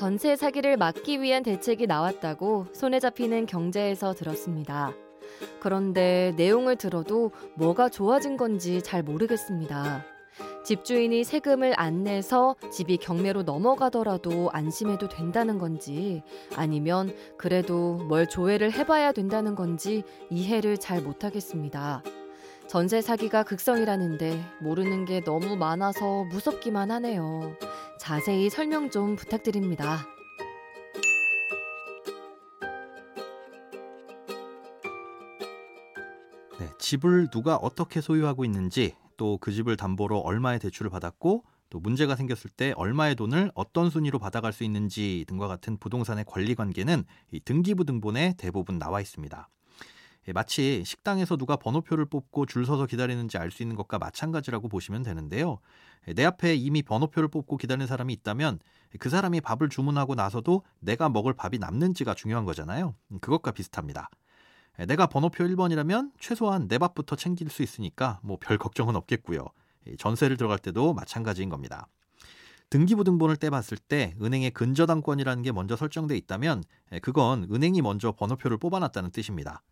전세 사기를 막기 위한 대책이 나왔다고 손에 잡히는 경제에서 들었습니다. 그런데 내용을 들어도 뭐가 좋아진 건지 잘 모르겠습니다. 집주인이 세금을 안 내서 집이 경매로 넘어가더라도 안심해도 된다는 건지 아니면 그래도 뭘 조회를 해봐야 된다는 건지 이해를 잘 못하겠습니다. 전세 사기가 극성이라는데 모르는 게 너무 많아서 무섭기만 하네요. 자세히 설명 좀 부탁드립니다. 네, 집을 누가 어떻게 소유하고 있는지 또 그 집을 담보로 얼마의 대출을 받았고 또 문제가 생겼을 때 얼마의 돈을 어떤 순위로 받아갈 수 있는지 등과 같은 부동산의 권리 관계는 이 등기부 등본에 대부분 나와 있습니다. 예, 마치 식당에서 누가 번호표를 뽑고 줄 서서 기다리는지 알 수 있는 것과 마찬가지라고 보시면 되는데요. 예, 내 앞에 이미 번호표를 뽑고 기다리는 사람이 있다면 그 사람이 밥을 주문하고 나서도 내가 먹을 밥이 남는지가 중요한 거잖아요. 음, 그것과 비슷합니다. 예, 내가 번호표 1번이라면 최소한 내 밥부터 챙길 수 있으니까 뭐 별 걱정은 없겠고요. 전세를 들어갈 때도 마찬가지인 겁니다. 등기부 등본을 떼봤을 때 은행의 근저당권이라는 게 먼저 설정돼 있다면 그건 은행이 먼저 번호표를 뽑아놨다는 뜻입니다.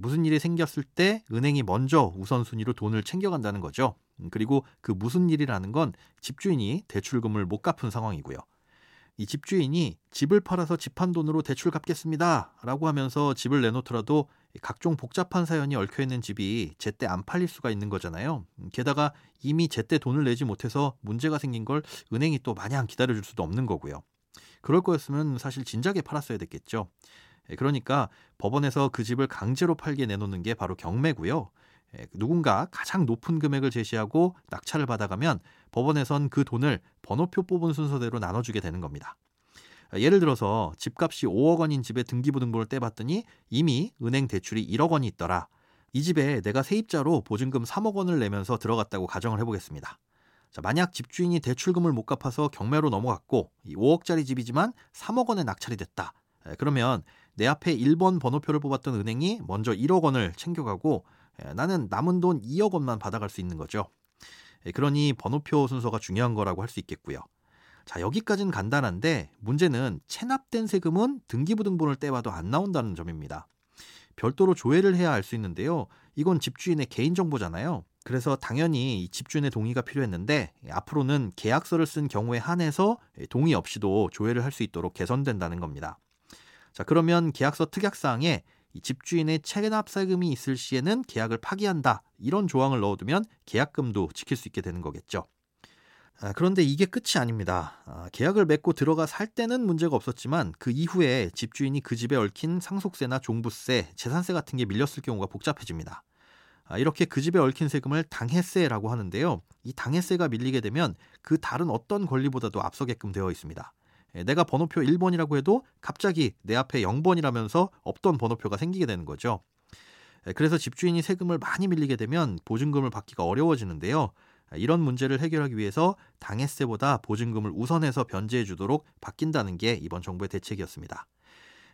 무슨 일이 생겼을 때 은행이 먼저 우선순위로 돈을 챙겨간다는 거죠. 음, 그리고 그 무슨 일이라는 건 집주인이 대출금을 못 갚은 상황이고요. 이 집주인이 집을 팔아서 집한 돈으로 대출 갚겠습니다. 라고 하면서 집을 내놓더라도 각종 복잡한 사연이 얽혀있는 집이 제때 안 팔릴 수가 있는 거잖아요. 음, 게다가 이미 제때 돈을 내지 못해서 문제가 생긴 걸 은행이 또 마냥 기다려줄 수도 없는 거고요. 그럴 거였으면 사실 진작에 팔았어야 됐겠죠. 예, 그러니까 법원에서 그 집을 강제로 팔게 내놓는 게 바로 경매고요. 예, 누군가 가장 높은 금액을 제시하고 낙찰을 받아가면 법원에선 그 돈을 번호표 뽑은 순서대로 나눠주게 되는 겁니다. 예를 들어서 집값이 5억 원인 집에 등기부 등본을 떼봤더니 이미 은행 대출이 1억 원이 있더라. 이 집에 내가 세입자로 보증금 3억 원을 내면서 들어갔다고 가정을 해보겠습니다. 자, 만약 집주인이 대출금을 못 갚아서 경매로 넘어갔고 5억짜리 집이지만 3억 원에 낙찰이 됐다. 예, 그러면 내 앞에 1번 번호표를 뽑았던 은행이 먼저 1억 원을 챙겨가고 예, 나는 남은 돈 2억 원만 받아갈 수 있는 거죠. 예, 그러니 번호표 순서가 중요한 거라고 할 수 있겠고요. 자, 여기까지는 간단한데 문제는 체납된 세금은 등기부등본을 떼봐도 안 나온다는 점입니다. 별도로 조회를 해야 알 수 있는데요. 이건 집주인의 개인정보잖아요. 그래서 당연히 집주인의 동의가 필요했는데 앞으로는 계약서를 쓴 경우에 한해서 동의 없이도 조회를 할 수 있도록 개선된다는 겁니다. 자, 그러면 계약서 특약사항에 이 집주인의 체납세금이 있을 시에는 계약을 파기한다. 이런 조항을 넣어두면 계약금도 지킬 수 있게 되는 거겠죠. 아, 그런데 이게 끝이 아닙니다. 아, 계약을 맺고 들어가 살 때는 문제가 없었지만 그 이후에 집주인이 그 집에 얽힌 상속세나 종부세, 재산세 같은 게 밀렸을 경우가 복잡해집니다. 아, 이렇게 그 집에 얽힌 세금을 당해세라고 하는데요. 이 당해세가 밀리게 되면 그 다른 어떤 권리보다도 앞서게끔 되어 있습니다. 예, 내가 번호표 1번이라고 해도 갑자기 내 앞에 0번이라면서 없던 번호표가 생기게 되는 거죠. 예, 그래서 집주인이 세금을 많이 밀리게 되면 보증금을 받기가 어려워지는데요. 예, 이런 문제를 해결하기 위해서 당해세보다 보증금을 우선해서 변제해 주도록 바뀐다는 게 이번 정부의 대책이었습니다.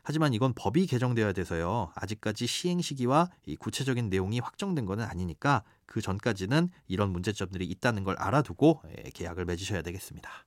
하지만 이건 법이 개정되어야 돼서요. 아직까지 시행 시기와 이 구체적인 내용이 확정된 것은 아니니까 그 전까지는 이런 문제점들이 있다는 걸 알아두고 계약을 맺으셔야 되겠습니다.